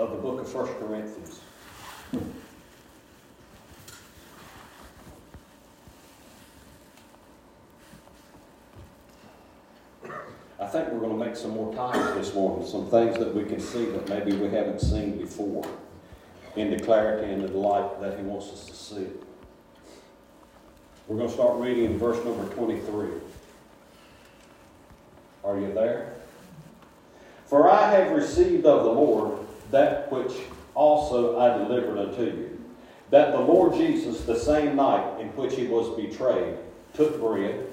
of the book of 1 Corinthians. I think we're going to make some more ties this morning, some things that we can see that maybe we haven't seen before in the clarity and the light that He wants us to see. We're going to start reading in verse number 23. Are you there? For I have received of the Lord that which also I delivered unto you, that the Lord Jesus, the same night in which he was betrayed, took bread,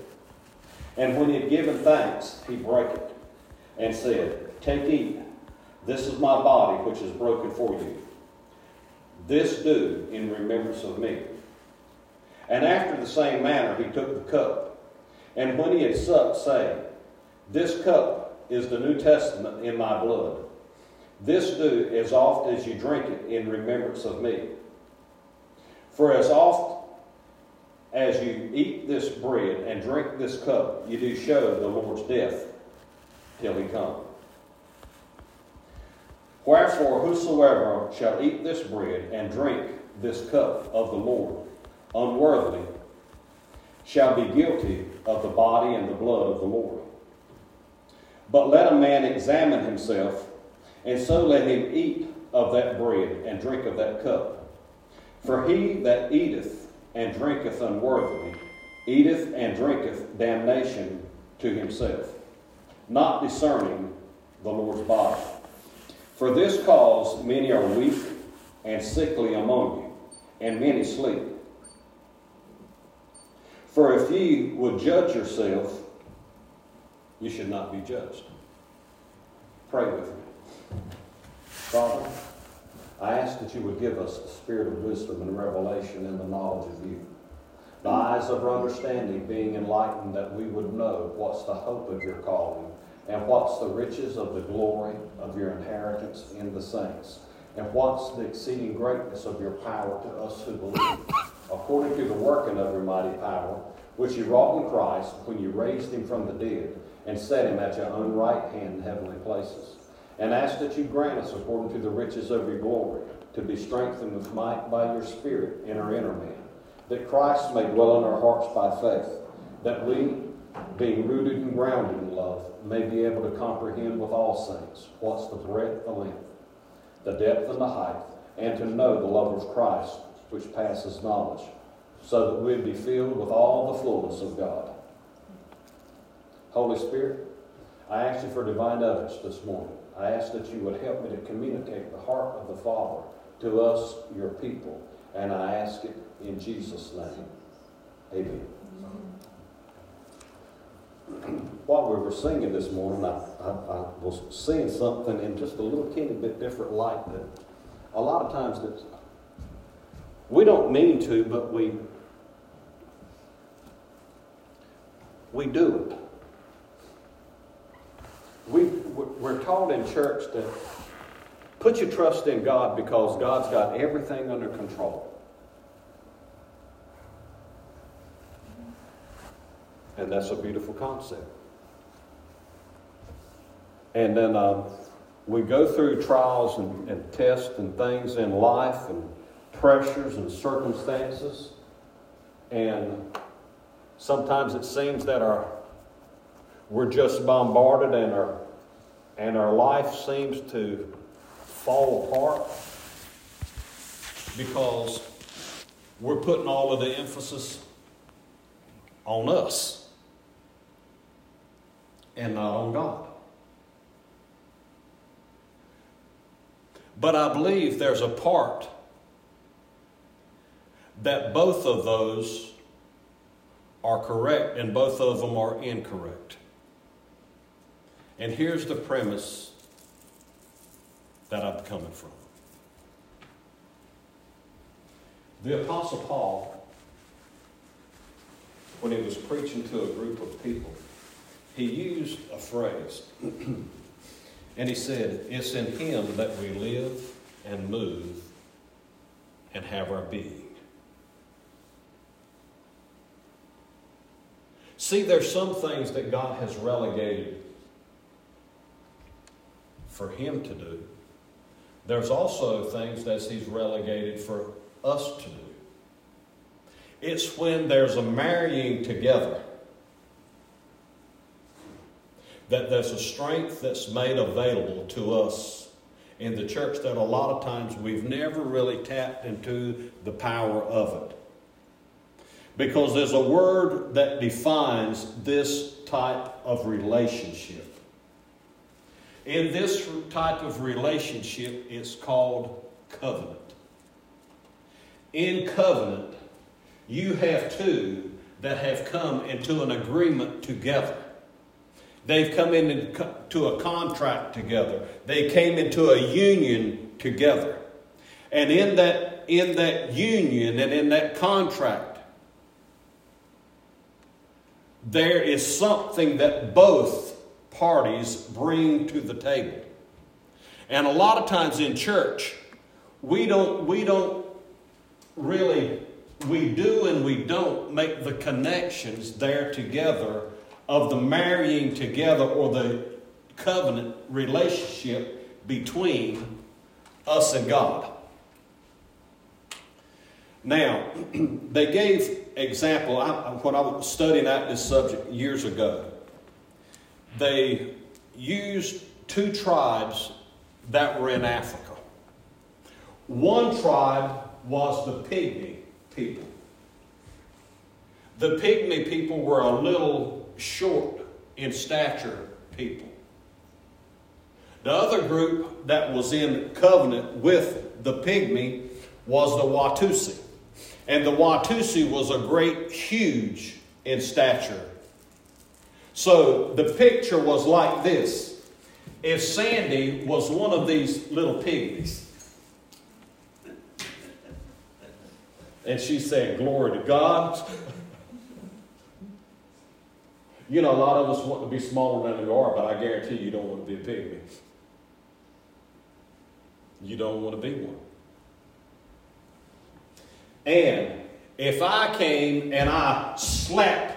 and when he had given thanks, he brake it, and said, Take, eat, this is my body which is broken for you. This do in remembrance of me. And after the same manner he took the cup, and when he had supped, saying, This cup is the New Testament in my blood. This do as oft as you drink it in remembrance of me. For as oft as you eat this bread and drink this cup, you do show the Lord's death till he come. Wherefore, whosoever shall eat this bread and drink this cup of the Lord unworthily shall be guilty of the body and the blood of the Lord. But let a man examine himself, and so let him eat of that bread and drink of that cup. For he that eateth and drinketh unworthily eateth and drinketh damnation to himself, not discerning the Lord's body. For this cause many are weak and sickly among you, and many sleep. For if ye would judge yourself, you should not be judged. Pray with me. Father, I ask that you would give us the spirit of wisdom and revelation in the knowledge of you. The eyes of our understanding being enlightened that we would know what's the hope of your calling and what's the riches of the glory of your inheritance in the saints and what's the exceeding greatness of your power to us who believe according to the working of your mighty power, which you wrought in Christ when you raised him from the dead and set him at your own right hand in heavenly places. And ask that you grant us, according to the riches of your glory, to be strengthened with might by your Spirit in our inner man, that Christ may dwell in our hearts by faith, that we, being rooted and grounded in love, may be able to comprehend with all saints what's the breadth, the length, the depth, and the height, and to know the love of Christ which passes knowledge, so that we'd be filled with all the fullness of God. Holy Spirit, I ask you for divine utterance this morning. I ask that you would help me to communicate the heart of the Father to us, your people, and I ask it in Jesus' name. Amen. While we were singing this morning, I, I, I was seeing something in just a little teeny bit different light that a lot of times that we don't mean to, but we we do it. We, we're taught in church that put your trust in God because God's got everything under control. And that's a beautiful concept. And then um, we go through trials and, and tests and things in life and pressures and circumstances. And sometimes it seems that our we're just bombarded and our and our life seems to fall apart because we're putting all of the emphasis on us and not on God. But I believe there's a part that both of those are correct and both of them are incorrect. And here's the premise that I'm coming from. The Apostle Paul, when he was preaching to a group of people, he used a phrase. and he said, It's in him that we live and move and have our being. See, there's some things that God has relegated for Him to do, there's also things that He's relegated for us to do. It's when there's a marrying together that there's a strength that's made available to us in the church that a lot of times we've never really tapped into the power of it. Because there's a word that defines this type of relationship. In this type of relationship, it's called covenant. In covenant, you have two that have come into an agreement together. They've come into a contract together. They came into a union together. And in that, in that union and in that contract, there is something that both parties bring to the table. And a lot of times in church, we don't, we don't really, we do and we don't make the connections there together of the marrying together or the covenant relationship between us and God. Now, they gave example I, when I was studying out this subject years ago. They used two tribes that were in Africa. One tribe was the Pygmy people. The Pygmy people were a little short in stature people. The other group that was in covenant with the pygmy was the Watusi. And the Watusi was a great, huge in stature. So the picture was like this. If Sandy was one of these little pygmies, and she said, Glory to God, you know, a lot of us want to be smaller than we are, but I guarantee you don't want to be a pygmy. You don't want to be one. And if I came and I slapped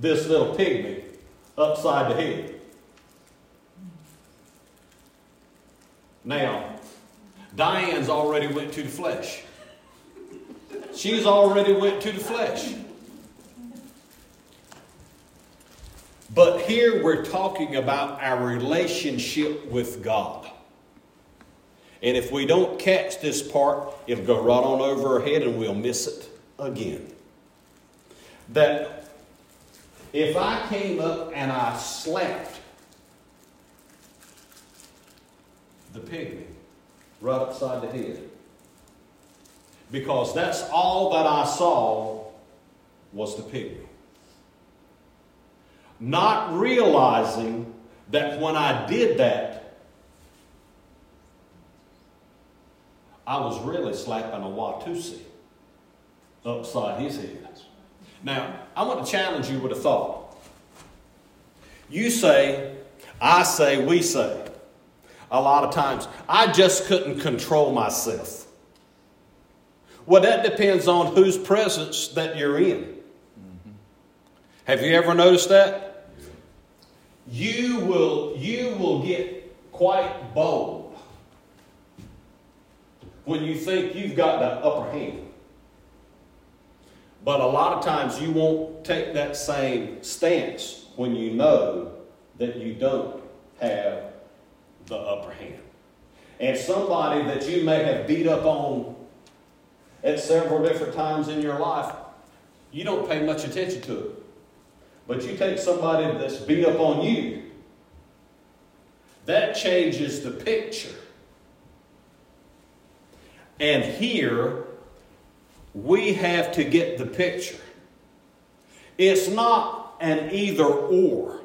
this little pygmy upside the head, now, Diane's already went to the flesh. She's already went to the flesh. But here we're talking about our relationship with God. And if we don't catch this part, it'll go right on over our head and we'll miss it again. That if I came up and I slapped the pygmy right upside the head, because that's all that I saw was the pygmy not realizing that when I did that, I was really slapping a Watusi upside his head. Now, I want to challenge you with a thought. You say, I say, we say. A lot of times, I just couldn't control myself. Well, that depends on whose presence that you're in. Mm-hmm. Have you ever noticed that? you will, you will get quite bold when you think you've got the upper hand. But a lot of times you won't take that same stance when you know that you don't have the upper hand. And somebody that you may have beat up on at several different times in your life, you don't pay much attention to it. But you take somebody that's beat up on you, that changes the picture. And here, we have to get the picture. It's not an either or,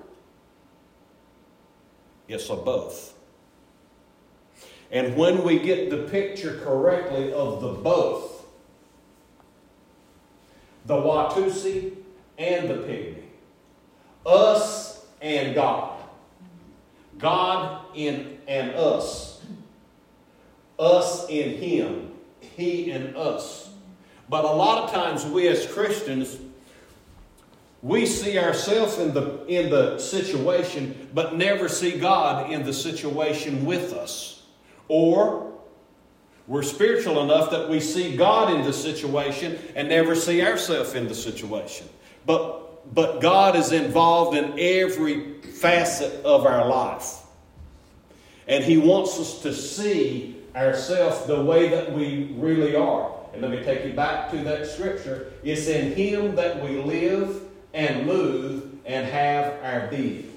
it's a both. And when we get the picture correctly of the both, the Watusi and the Pygmy, us and God. God in and us. Us in Him. He in us. But a lot of times we as Christians, we see ourselves in the, in the situation, but never see God in the situation with us. Or we're spiritual enough that we see God in the situation and never see ourselves in the situation. But, but God is involved in every facet of our life. And He wants us to see ourselves the way that we really are. And let me take you back to that scripture. It's in Him that we live and move and have our being.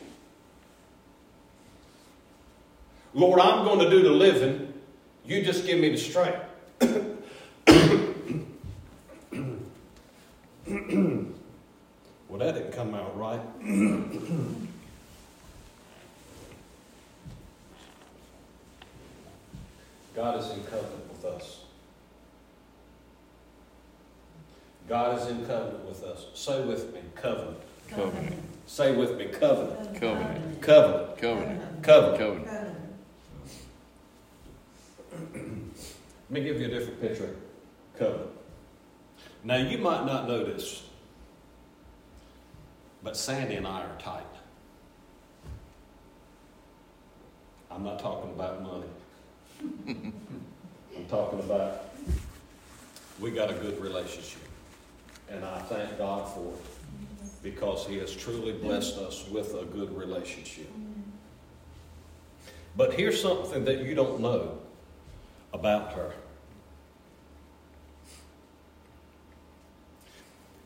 Lord, I'm going to do the living. You just give me the strength. well, that didn't come out right. God is in covenant with us. God is in covenant with us. Say with me, covenant. Covenant. Say with me, covenant. Covenant. Covenant. Covenant. Covenant. Covenant. Let me give you a different picture. Covenant. Now, you might not know this, but Sandy and I are tight. I'm not talking about money. I'm talking about we got a good relationship. And I thank God for it because He has truly blessed us with a good relationship. But here's something that you don't know about her.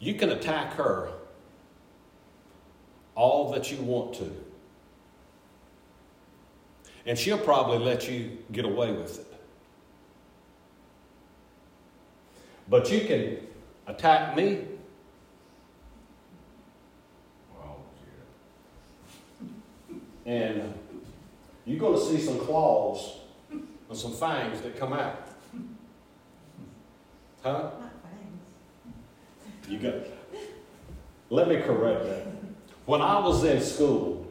You can attack her all that you want to. And she'll probably let you get away with it. But you can attack me. And you're going to see some claws and some fangs that come out. Huh? Not fangs. You got. Let me correct that. When I was in school,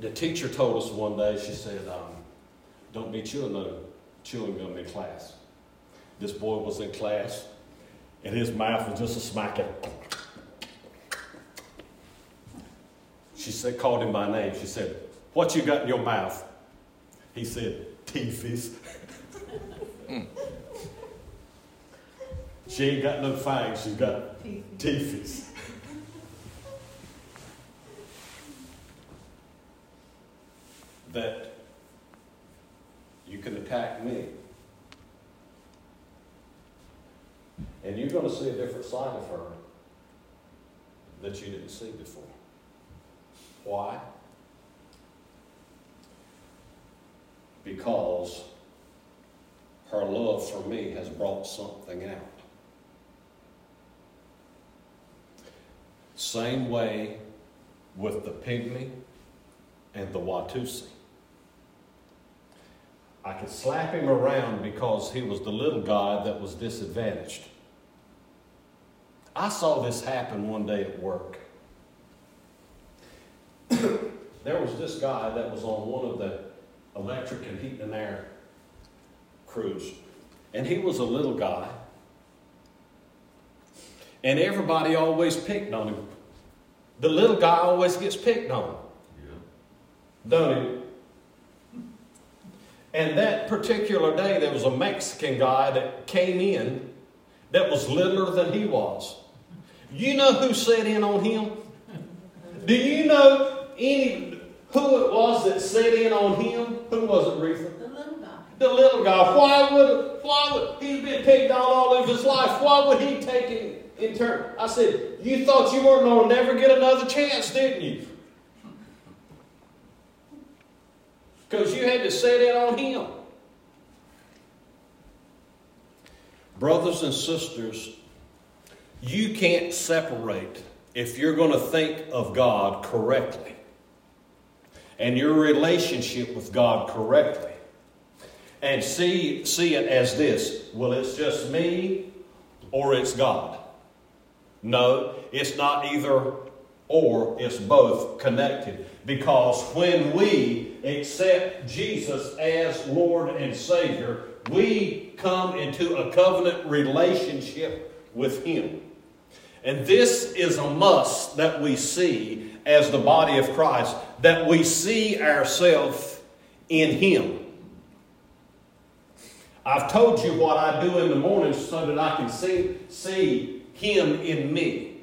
the teacher told us one day, she said, um, Don't be chewing no chewing gum in class. This boy was in class, and his mouth was just a smacking. She said, called him by name. She said, What you got in your mouth? He said, Teethies. she ain't got no fangs, she's got teethies. that you can attack me. And you're going to see a different side of her that you didn't see before. Why? Because her love for me has brought something out. Same way with the pygmy and the Watusi. I could slap him around because he was the little guy that was disadvantaged. I saw this happen one day at work. there was this guy that was on one of the electric and heat and air crews, and he was a little guy. And everybody always picked on him. The little guy always gets picked on. Yeah. Don't he? And that particular day, there was a Mexican guy that came in that was littler than he was. You know who set in on him? Do you know any who it was that set in on him? Who was it, Reetha? The little guy. The little guy. Why would why would he's been picked on all of his life? Why would he take it in turn? I said, you thought you weren't going to never get another chance, didn't you? Because you had to set in on him. Brothers and sisters, you can't separate if you're going to think of God correctly and your relationship with God correctly and see, see it as this well, it's just me or it's God. No, it's not either or, it's both connected. Because when we accept Jesus as Lord and Savior, we come into a covenant relationship with Him. And this is a must that we see as the body of Christ, that we see ourselves in Him. I've told you what I do in the morning so that I can see, see Him in me.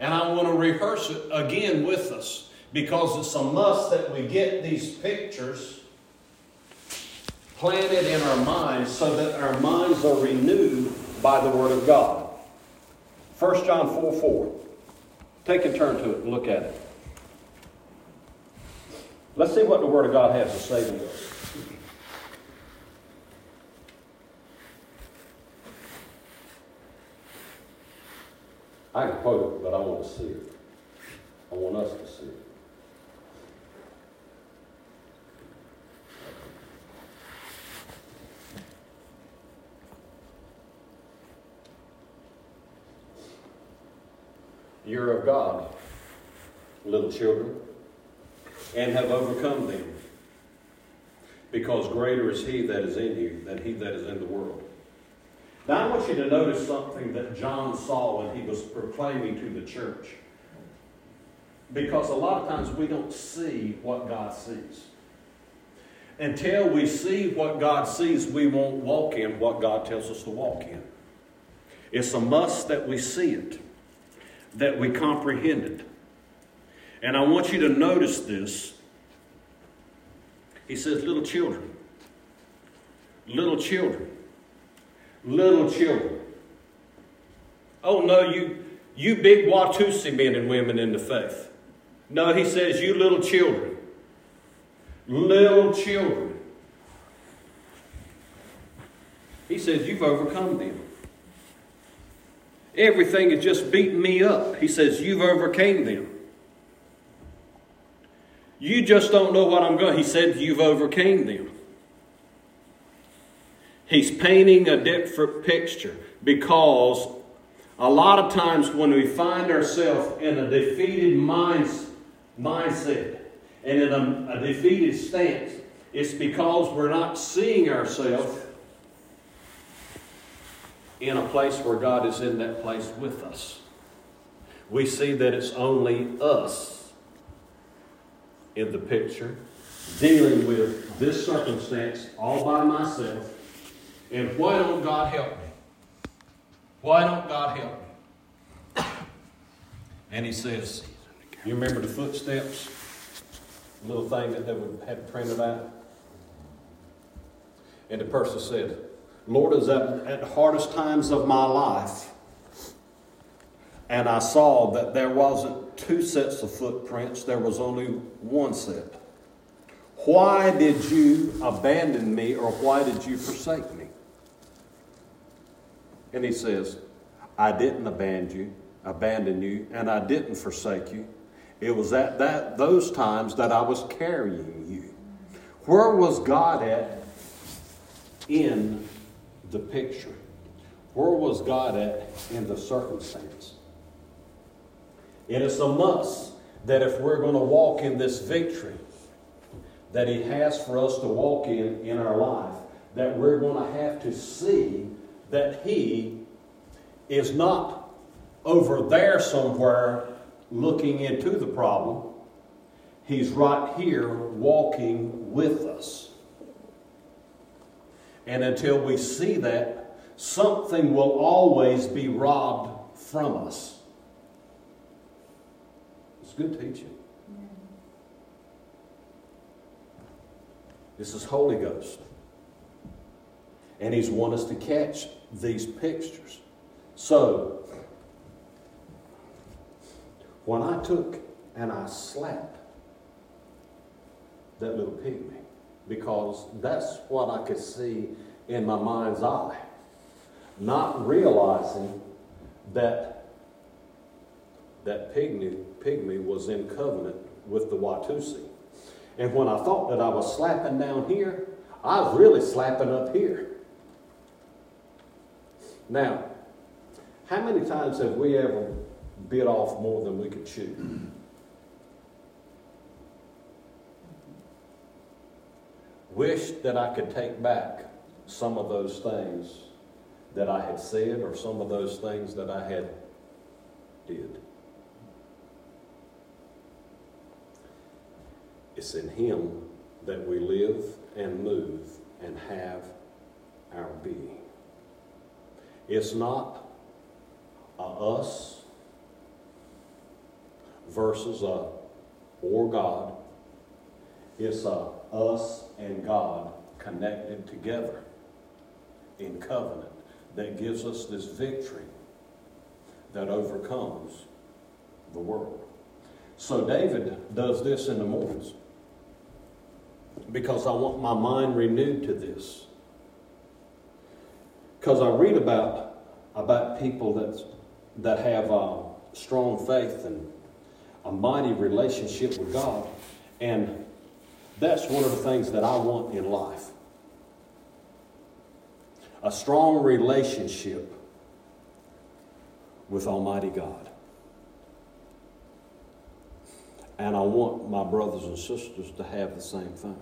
And I want to rehearse it again with us because it's a must that we get these pictures planted in our minds so that our minds are renewed by the Word of God. 1 John 4 4. Take a turn to it and look at it. Let's see what the Word of God has to say to us. I can quote it, but I want to see it. I want us to see it. You're of God, little children, and have overcome them. Because greater is he that is in you than he that is in the world. Now, I want you to notice something that John saw when he was proclaiming to the church. Because a lot of times we don't see what God sees. Until we see what God sees, we won't walk in what God tells us to walk in. It's a must that we see it, that we comprehend it. And I want you to notice this. He says, little children. Little children little children. Oh no, you you big Watusi men and women in the faith. No, he says, you little children. Little children. He says, you've overcome them. Everything is just beating me up. He says, you've overcame them. You just don't know what I'm going. He said, you've overcame them. He's painting a different picture because a lot of times when we find ourselves in a defeated minds, mindset and in a, a defeated stance, it's because we're not seeing ourselves in a place where God is in that place with us. We see that it's only us in the picture dealing with this circumstance all by myself and why don't God help me? Why don't God help me? And he says, You remember the footsteps? The little thing that they would have printed out? And the person said, Lord, is at, at the hardest times of my life, and I saw that there wasn't two sets of footprints, there was only one set. Why did you abandon me, or why did you forsake me? And he says, I didn't abandon you, abandon you, and I didn't forsake you. It was at that those times that I was carrying you. Where was God at in the picture? Where was God at in the circumstance? And it's a must that if we're going to walk in this victory that He has for us to walk in in our life, that we're going to have to see that he is not over there somewhere looking into the problem. He's right here walking with us. And until we see that, something will always be robbed from us. It's good teaching. This is Holy Ghost. And He's want us to catch these pictures. So, when I took and I slapped that little pygmy, because that's what I could see in my mind's eye, not realizing that that pygmy, pygmy was in covenant with the Watusi. And when I thought that I was slapping down here, I was really slapping up here. Now, how many times have we ever bit off more than we could chew? Wish that I could take back some of those things that I had said or some of those things that I had did. It's in Him that we live and move and have our being. It's not a us versus a or God. It's a us and God connected together in covenant that gives us this victory that overcomes the world. So David does this in the mornings because I want my mind renewed to this. Because I read about about people that that have a strong faith and a mighty relationship with God, and that's one of the things that I want in life. A strong relationship with Almighty God. And I want my brothers and sisters to have the same thing.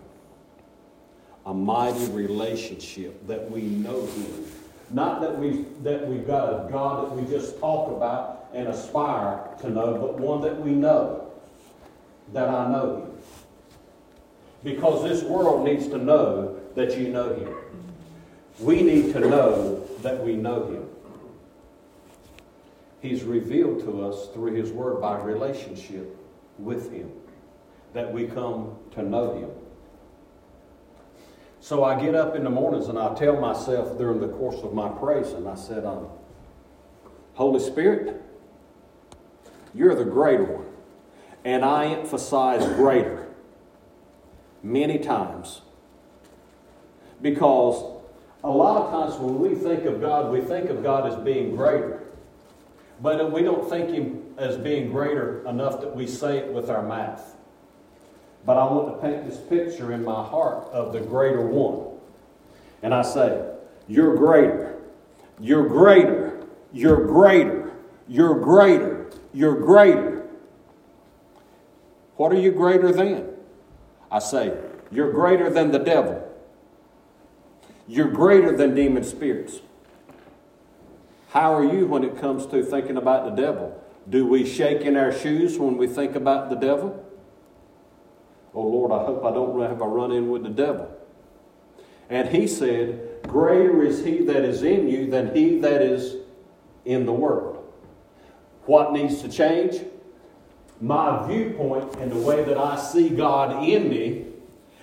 A mighty relationship that we know Him. Not that, we, that we've got a God that we just talk about and aspire to know, but one that we know. That I know Him. Because this world needs to know that you know Him. We need to know that we know Him. He's revealed to us through His Word by relationship with Him, that we come to know Him. So I get up in the mornings and I tell myself during the course of my praise, and I said, um, Holy Spirit, you're the greater one. And I emphasize greater many times. Because a lot of times when we think of God, we think of God as being greater. But we don't think Him as being greater enough that we say it with our mouth. But I want to paint this picture in my heart of the greater one. And I say, You're greater. You're greater. You're greater. You're greater. You're greater. What are you greater than? I say, You're greater than the devil. You're greater than demon spirits. How are you when it comes to thinking about the devil? Do we shake in our shoes when we think about the devil? Oh Lord, I hope I don't have a run in with the devil. And he said, Greater is he that is in you than he that is in the world. What needs to change? My viewpoint and the way that I see God in me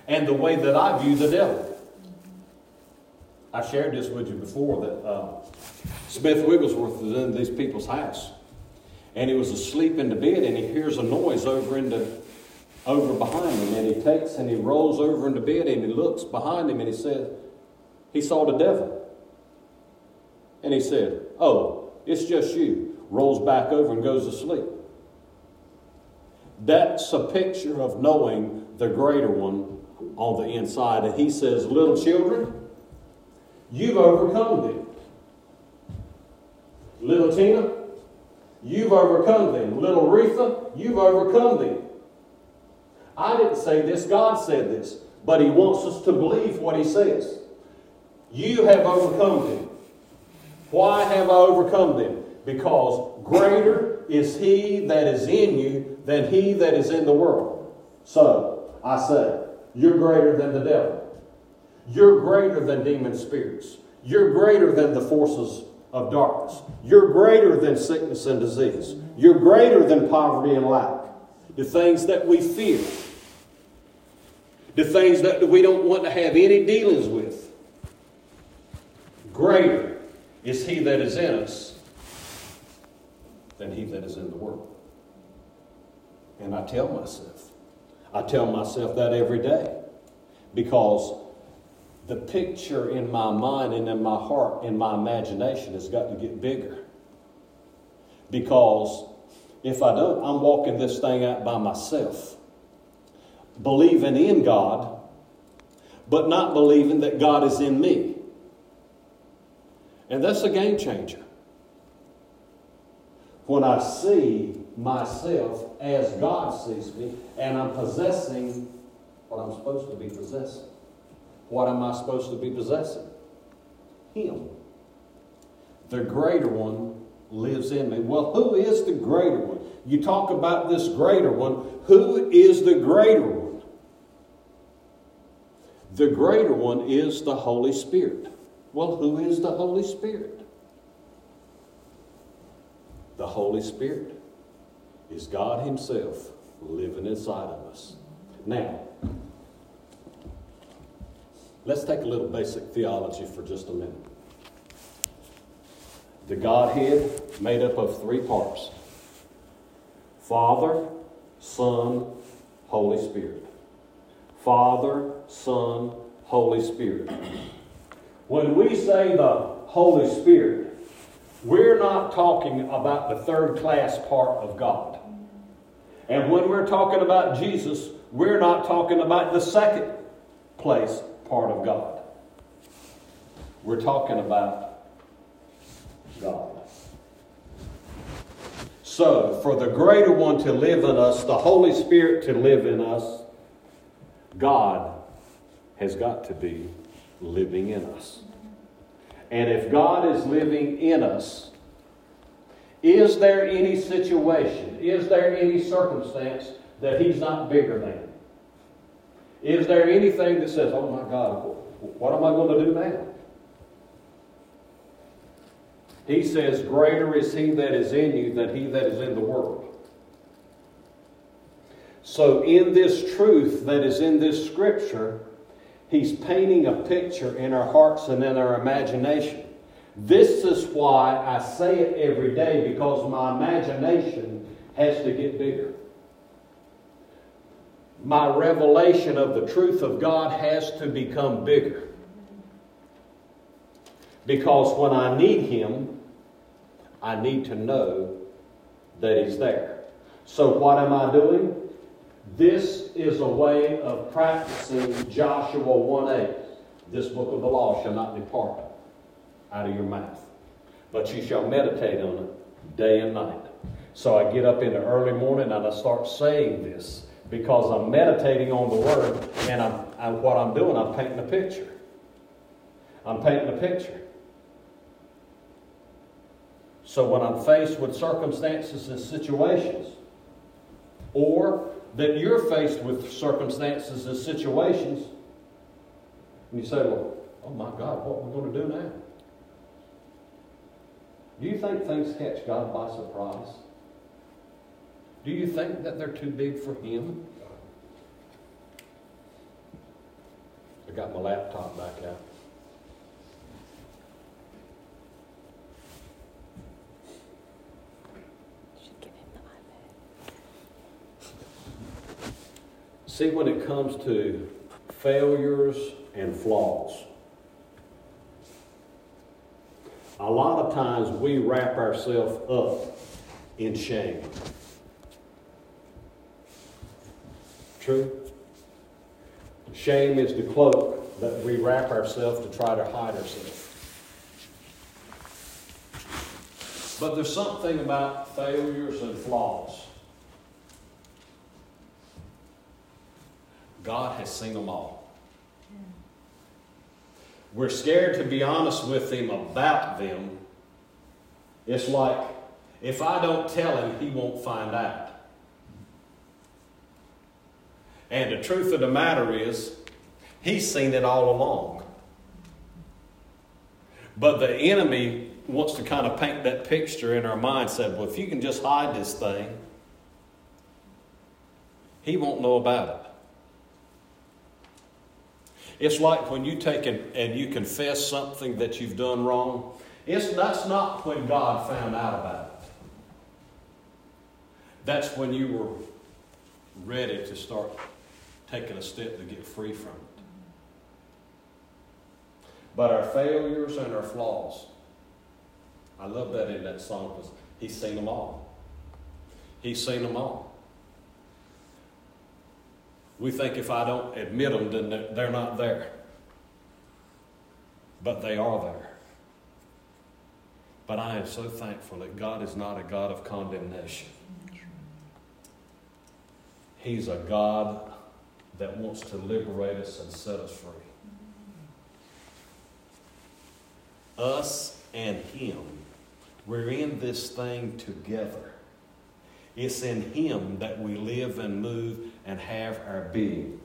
and the way that I view the devil. I shared this with you before that uh, Smith Wigglesworth was in these people's house. And he was asleep in the bed and he hears a noise over in the over behind him. And he takes and he rolls over in the bed and he looks behind him and he says, he saw the devil. And he said, Oh, it's just you. Rolls back over and goes to sleep. That's a picture of knowing the greater one on the inside. And he says, Little children, you've overcome them. Little Tina, you've overcome them. Little Retha, you've overcome them. I didn't say this, God said this. But He wants us to believe what He says. You have overcome them. Why have I overcome them? Because greater is He that is in you than He that is in the world. So, I say, you're greater than the devil. You're greater than demon spirits. You're greater than the forces of darkness. You're greater than sickness and disease. You're greater than poverty and lack. The things that we fear the things that we don't want to have any dealings with. Greater is he that is in us than he that is in the world. And I tell myself, I tell myself that every day because the picture in my mind and in my heart, in my imagination, has got to get bigger. Because if I don't, I'm walking this thing out by myself believing in God, but not believing that God is in me. And that's a game changer. When I see myself as God sees me, and I'm possessing what I'm supposed to be possessing. What am I supposed to be possessing? Him. The greater one lives in me. Well, who is the greater one? You talk about this greater one. Who is the greater one? The greater one is the Holy Spirit. Well, who is the Holy Spirit? the Holy Spirit is God Himself living inside of us. Now, let's take a little basic theology for just a minute. The Godhead made up of three parts Father, Son, Holy Spirit. Father, Son, Holy Spirit. When we say the Holy Spirit, we're not talking about the third class part of God. And when we're talking about Jesus, we're not talking about the second place part of God. We're talking about God. So, for the greater one to live in us, the Holy Spirit to live in us, God has got to be living in us. And if God is living in us, is there any situation, is there any circumstance that He's not bigger than? Is there anything that says, oh my God, what am I going to do now? He says, Greater is He that is in you than He that is in the world. So, in this truth that is in this scripture, He's painting a picture in our hearts and in our imagination. This is why I say it every day because my imagination has to get bigger. My revelation of the truth of God has to become bigger. Because when I need Him, I need to know that He's there. So, what am I doing? This is a way of practicing Joshua 1 8. This book of the law shall not depart out of your mouth, but you shall meditate on it day and night. So I get up in the early morning and I start saying this because I'm meditating on the Word and I'm, I, what I'm doing, I'm painting a picture. I'm painting a picture. So when I'm faced with circumstances and situations, or that you're faced with circumstances and situations, and you say, well, oh my God, what are we going to do now? Do you think things catch God by surprise? Do you think that they're too big for Him? I got my laptop back out. See, when it comes to failures and flaws, a lot of times we wrap ourselves up in shame. True? Shame is the cloak that we wrap ourselves to try to hide ourselves. But there's something about failures and flaws God has seen them all. We're scared to be honest with Him about them. It's like, if I don't tell Him, He won't find out. And the truth of the matter is, He's seen it all along. But the enemy wants to kind of paint that picture in our mind, said, well, if you can just hide this thing, he won't know about it. It's like when you take and, and you confess something that you've done wrong. It's, that's not when God found out about it. That's when you were ready to start taking a step to get free from it. But our failures and our flaws, I love that in that song because he's seen them all. He's seen them all. We think if I don't admit them, then they're not there. But they are there. But I am so thankful that God is not a God of condemnation. He's a God that wants to liberate us and set us free. Us and Him, we're in this thing together. It's in Him that we live and move and have our being.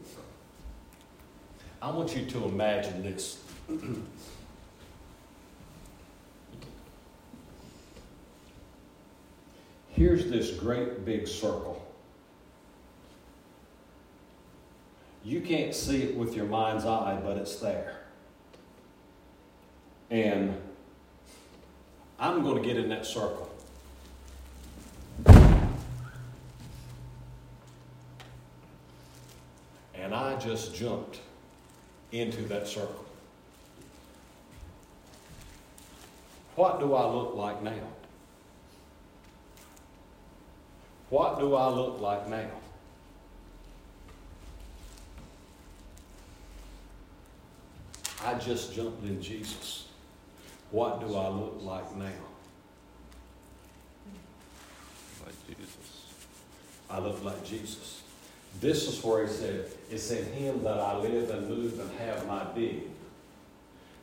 I want you to imagine this. here's this great big circle. You can't see it with your mind's eye, but it's there. And I'm going to get in that circle. And I just jumped into that circle. What do I look like now? What do I look like now? I just jumped in Jesus. What do I look like now? Like Jesus. I look like Jesus. This is where he said, It's in him that I live and move and have my being.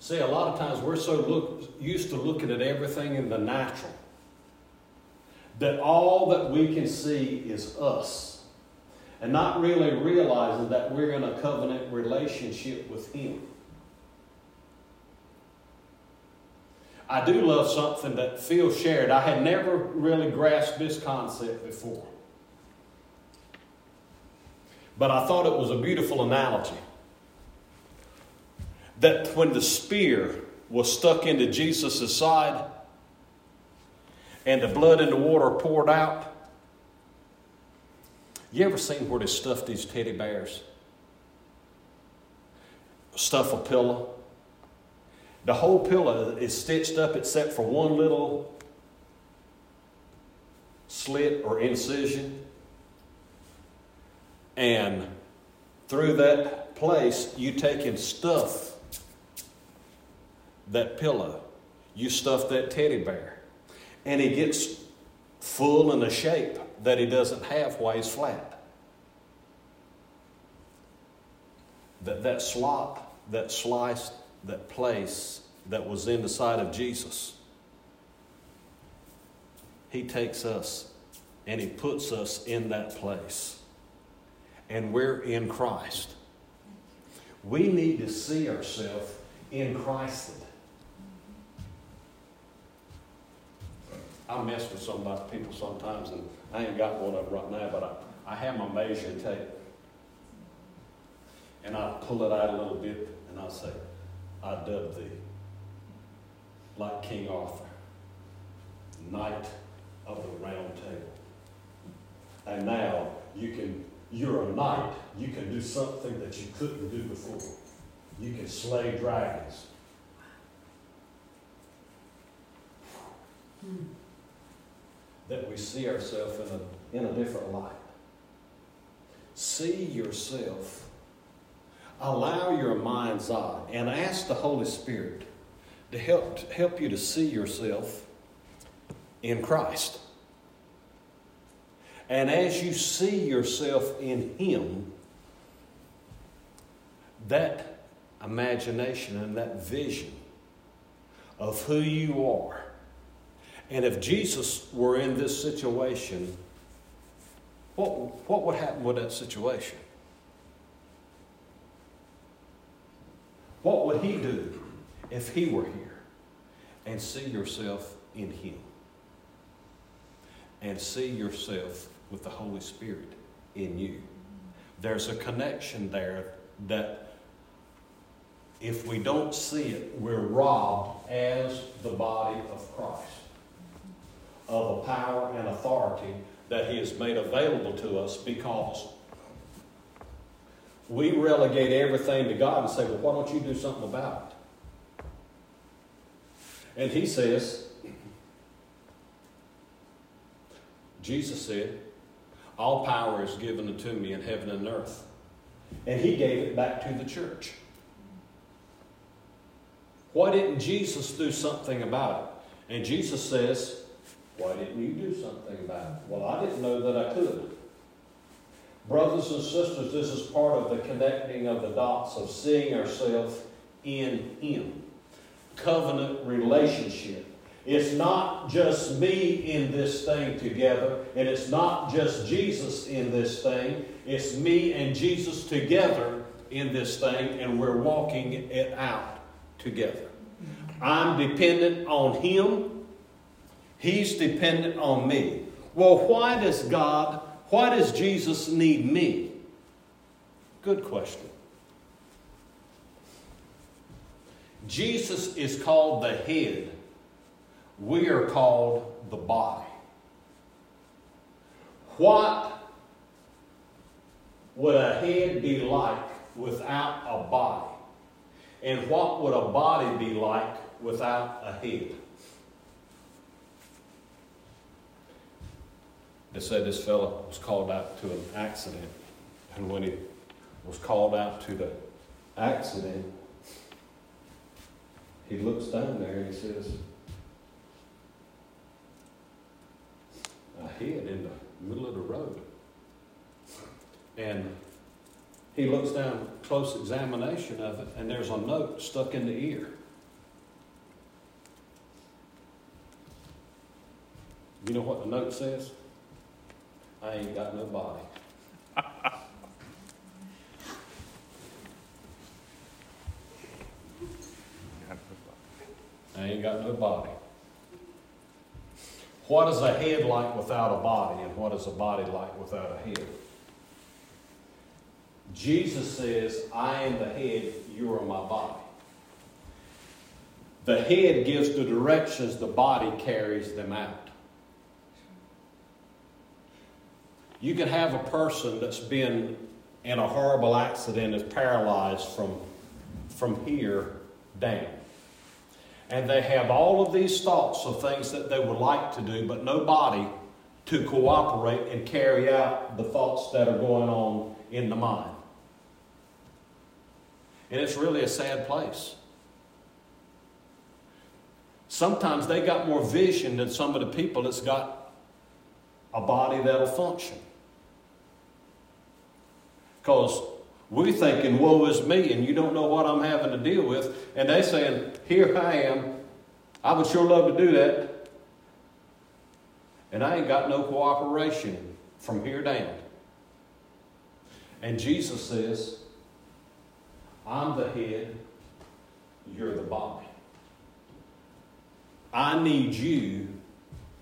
See, a lot of times we're so look, used to looking at everything in the natural that all that we can see is us and not really realizing that we're in a covenant relationship with him. I do love something that Phil shared. I had never really grasped this concept before. But I thought it was a beautiful analogy. That when the spear was stuck into Jesus' side and the blood and the water poured out, you ever seen where they stuff these teddy bears? Stuff a pillow the whole pillow is stitched up except for one little slit or incision. And through that place, you take and stuff that pillow. You stuff that teddy bear. And he gets full in a shape that he doesn't have while he's flat. That, that slot, that slice, that place that was in the side of Jesus. He takes us and He puts us in that place. And we're in Christ. We need to see ourselves in Christ. I mess with some people sometimes, and I ain't got one of them right now, but I, I have my measuring tape. And I pull it out a little bit, and I say, I dub thee, like King Arthur, knight of the round table. And now you can, you're a knight. You can do something that you couldn't do before. You can slay dragons. Hmm. That we see ourselves in a, in a different light. See yourself allow your mind's eye and ask the Holy Spirit to help, help you to see yourself in Christ. And as you see yourself in Him, that imagination and that vision of who you are. And if Jesus were in this situation, what, what would happen with that situation? What would he do if he were here? And see yourself in him. And see yourself with the Holy Spirit in you. There's a connection there that if we don't see it, we're robbed as the body of Christ of a power and authority that He has made available to us because we relegate everything to God and say, well, why don't you do something about it? And he says, Jesus said, all power is given unto me in heaven and earth. And he gave it back to the church. Why didn't Jesus do something about it? And Jesus says, Why didn't you do something about it? Well, I didn't know that I could. Brothers and sisters, this is part of the connecting of the dots of seeing ourselves in Him. Covenant relationship. It's not just me in this thing together, and it's not just Jesus in this thing. It's me and Jesus together in this thing, and we're walking it out together. I'm dependent on Him, He's dependent on me. Well, why does God, why does Jesus need me? Good question. Jesus is called the head. We are called the body. What would a head be like without a body? And what would a body be like without a head? They said this fellow was called out to an accident, and when he was called out to the accident, he looks down there and he says, head in the middle of the road. And he looks down, close examination of it, and there's a note stuck in the ear. You know what the note says? I ain't got no body. I ain't got no body. What is a head like without a body, and what is a body like without a head? Jesus says, I am the head, you are my body. The head gives the directions, the body carries them out. You can have a person that's been in a horrible accident, is paralyzed from, from here down. And they have all of these thoughts of things that they would like to do, but no body to cooperate and carry out the thoughts that are going on in the mind. And it's really a sad place. Sometimes they got more vision than some of the people that's got a body that'll function. Because we're thinking, woe is me, and you don't know what I'm having to deal with. And they saying, here I am. I would sure love to do that. And I ain't got no cooperation from here down. And Jesus says, I'm the head, you're the body. I need you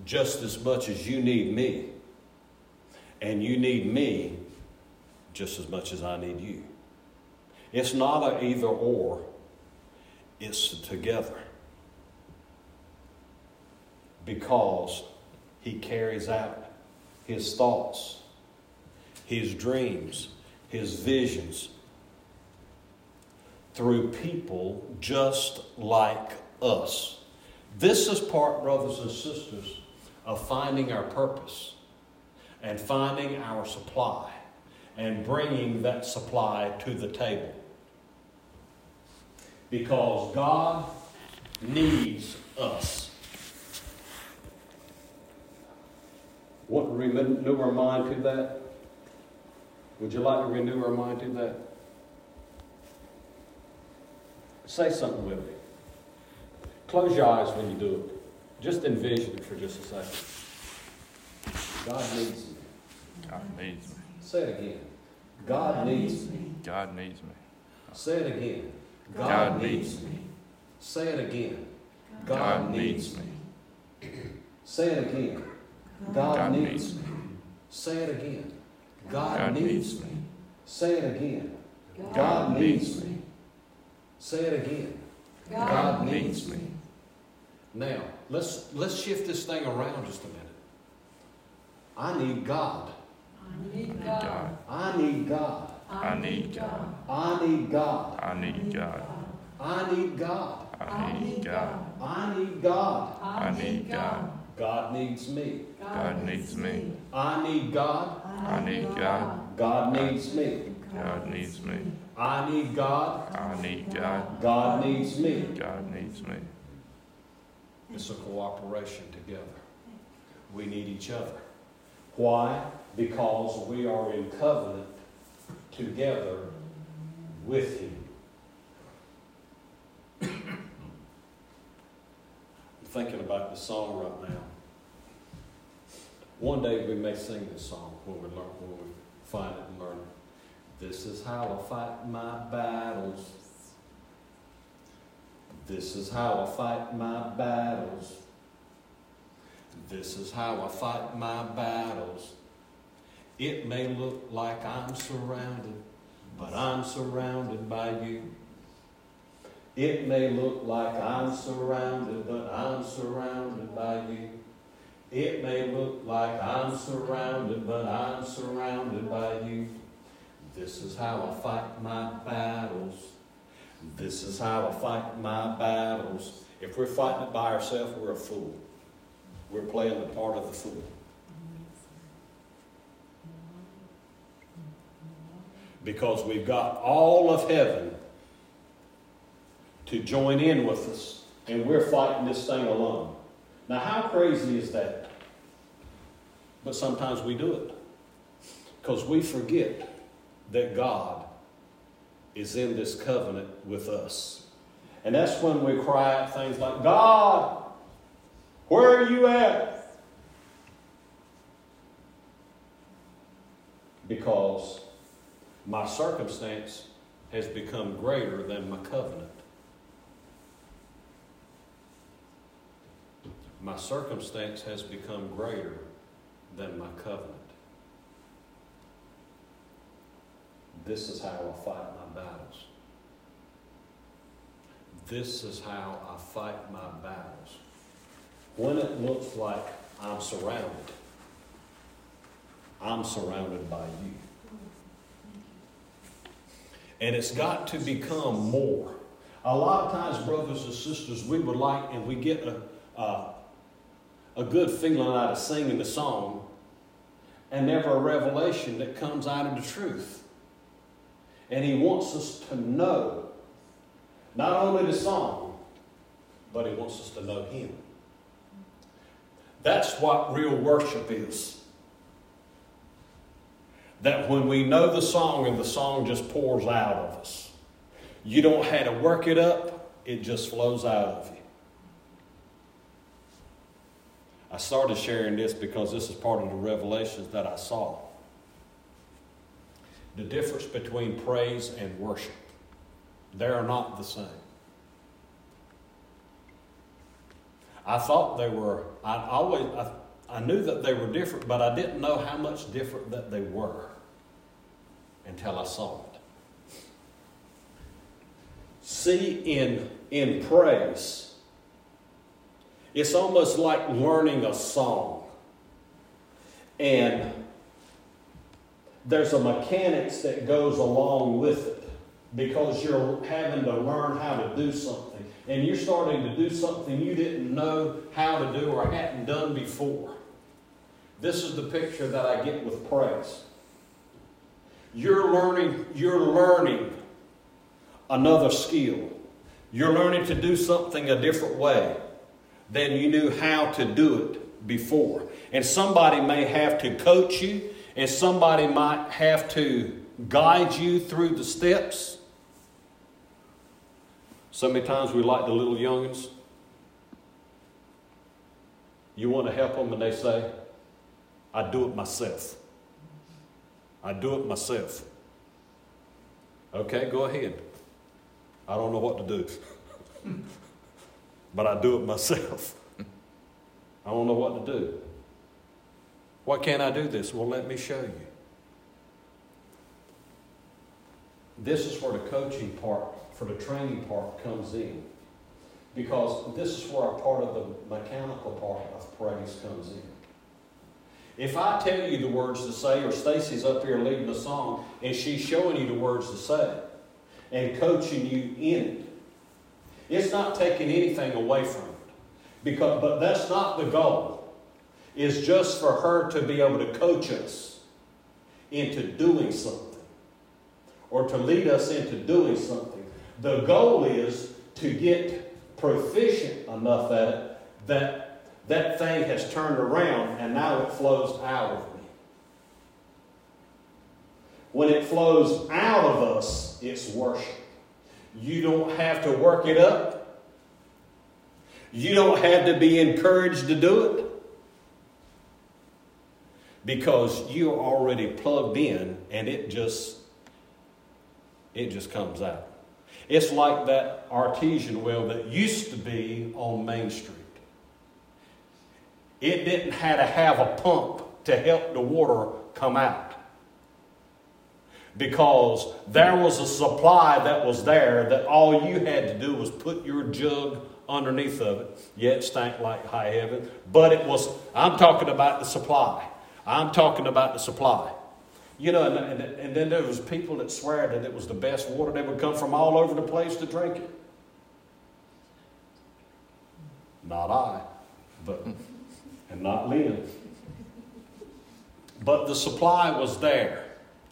just as much as you need me. And you need me just as much as I need you. It's not an either or, it's together. Because he carries out his thoughts, his dreams, his visions through people just like us. This is part, brothers and sisters, of finding our purpose and finding our supply and bringing that supply to the table. Because God needs us. Want to renew our mind to that? Would you like to renew our mind to that? Say something with me. Close your eyes when you do it. Just envision it for just a second. God needs me. God needs me. Say it again. God needs me. God needs me. Say it again. God needs me. Say it again. God needs me. Say it again. God God needs needs me. Say it again. God God needs needs me. Say it again. God God needs needs me. Say it again. God needs me. Now, let's let's shift this thing around just a minute. I need God. I need God. I need God. I need God. I need God. I need God. I need God. I need God. I need God. I need God. God needs me. God needs me. I need God. I need God. God needs me. God needs me. I need God. I need God. God needs me. God needs me. It's a cooperation together. We need each other. Why? Because we are in covenant together with Him. I'm thinking about the song right now. One day we may sing this song when we learn, when we find it and learn it. This is how I fight my battles. This is how I fight my battles. This is how I fight my battles. It may look like I'm surrounded, but I'm surrounded by you. It may look like I'm surrounded, but I'm surrounded by you. It may look like I'm surrounded, but I'm surrounded by you. This is how I fight my battles. This is how I fight my battles. If we're fighting it by ourselves, we're a fool. We're playing the part of the fool. Because we've got all of heaven to join in with us, and we're fighting this thing alone. Now, how crazy is that? But sometimes we do it because we forget that God is in this covenant with us. And that's when we cry out things like, God, where are you at? Because my circumstance has become greater than my covenant. My circumstance has become greater than my covenant. This is how I fight my battles. This is how I fight my battles. When it looks like I'm surrounded, I'm surrounded by you. And it's got to become more. A lot of times, brothers and sisters, we would like, and we get a, a, a good feeling out of singing the song, and never a revelation that comes out of the truth. And He wants us to know not only the song, but He wants us to know Him. That's what real worship is. That when we know the song and the song just pours out of us, you don't have to work it up, it just flows out of you. I started sharing this because this is part of the revelations that I saw. The difference between praise and worship. They are not the same. I thought they were, I always, I, I knew that they were different, but I didn't know how much different that they were until I saw it. See, in, in praise, it's almost like learning a song. And there's a mechanics that goes along with it because you're having to learn how to do something. And you're starting to do something you didn't know how to do or hadn't done before. This is the picture that I get with praise. You're learning, you're learning another skill. You're learning to do something a different way than you knew how to do it before. And somebody may have to coach you, and somebody might have to guide you through the steps. So many times we like the little youngins. You want to help them, and they say, I do it myself. I do it myself. Okay, go ahead. I don't know what to do, but I do it myself. I don't know what to do. Why can't I do this? Well, let me show you. This is where the coaching part, for the training part, comes in. Because this is where a part of the mechanical part of praise comes in. If I tell you the words to say, or Stacy's up here leading the song, and she's showing you the words to say, and coaching you in it, it's not taking anything away from it. Because, but that's not the goal. It's just for her to be able to coach us into doing something or to lead us into doing something. The goal is to get proficient enough at it that that thing has turned around and now it flows out of me. When it flows out of us, it's worship. You don't have to work it up. You don't have to be encouraged to do it. Because you're already plugged in and it just it just comes out. It's like that artesian well that used to be on Main Street. It didn't have to have a pump to help the water come out. Because there was a supply that was there that all you had to do was put your jug underneath of it. Yeah, stank like high heaven, but it was, I'm talking about the supply. I'm talking about the supply. You know, and, and, and then there was people that swear that it was the best water. They would come from all over the place to drink it. Not I, but, and not live. But the supply was there.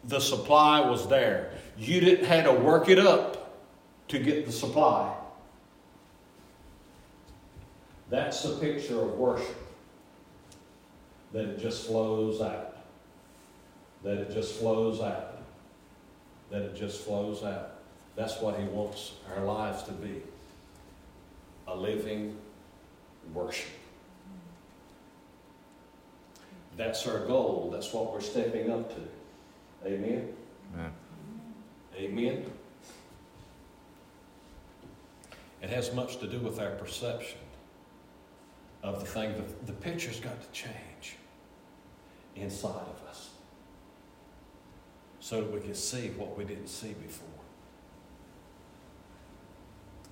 The supply was there. You didn't have to work it up to get the supply. That's the picture of worship. That it just flows out. That it just flows out. That it just flows out. That's what He wants our lives to be a living worship. That's our goal. That's what we're stepping up to. Amen. Amen. Amen. It has much to do with our perception of the thing. The, the picture's got to change inside of us so that we can see what we didn't see before.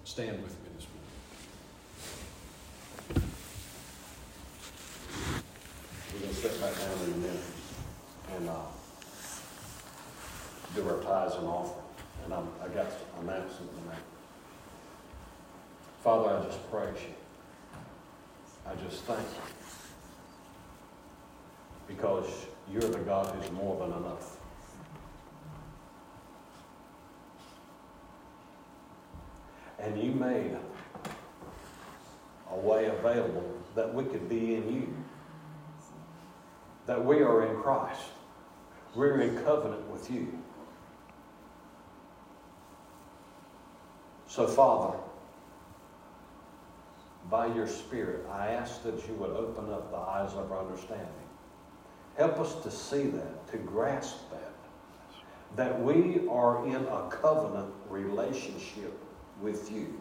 Stand with me this morning. Sit back down in a minute and uh, do our tithes and offering. And I'm, I got an announcement. Father, I just praise you. I just thank you. Because you're the God who's more than enough. And you made a way available that we could be in you. That we are in Christ. We're in covenant with you. So, Father, by your Spirit, I ask that you would open up the eyes of our understanding. Help us to see that, to grasp that, that we are in a covenant relationship with you.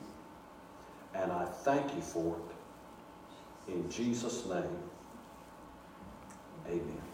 And I thank you for it. In Jesus' name, amen.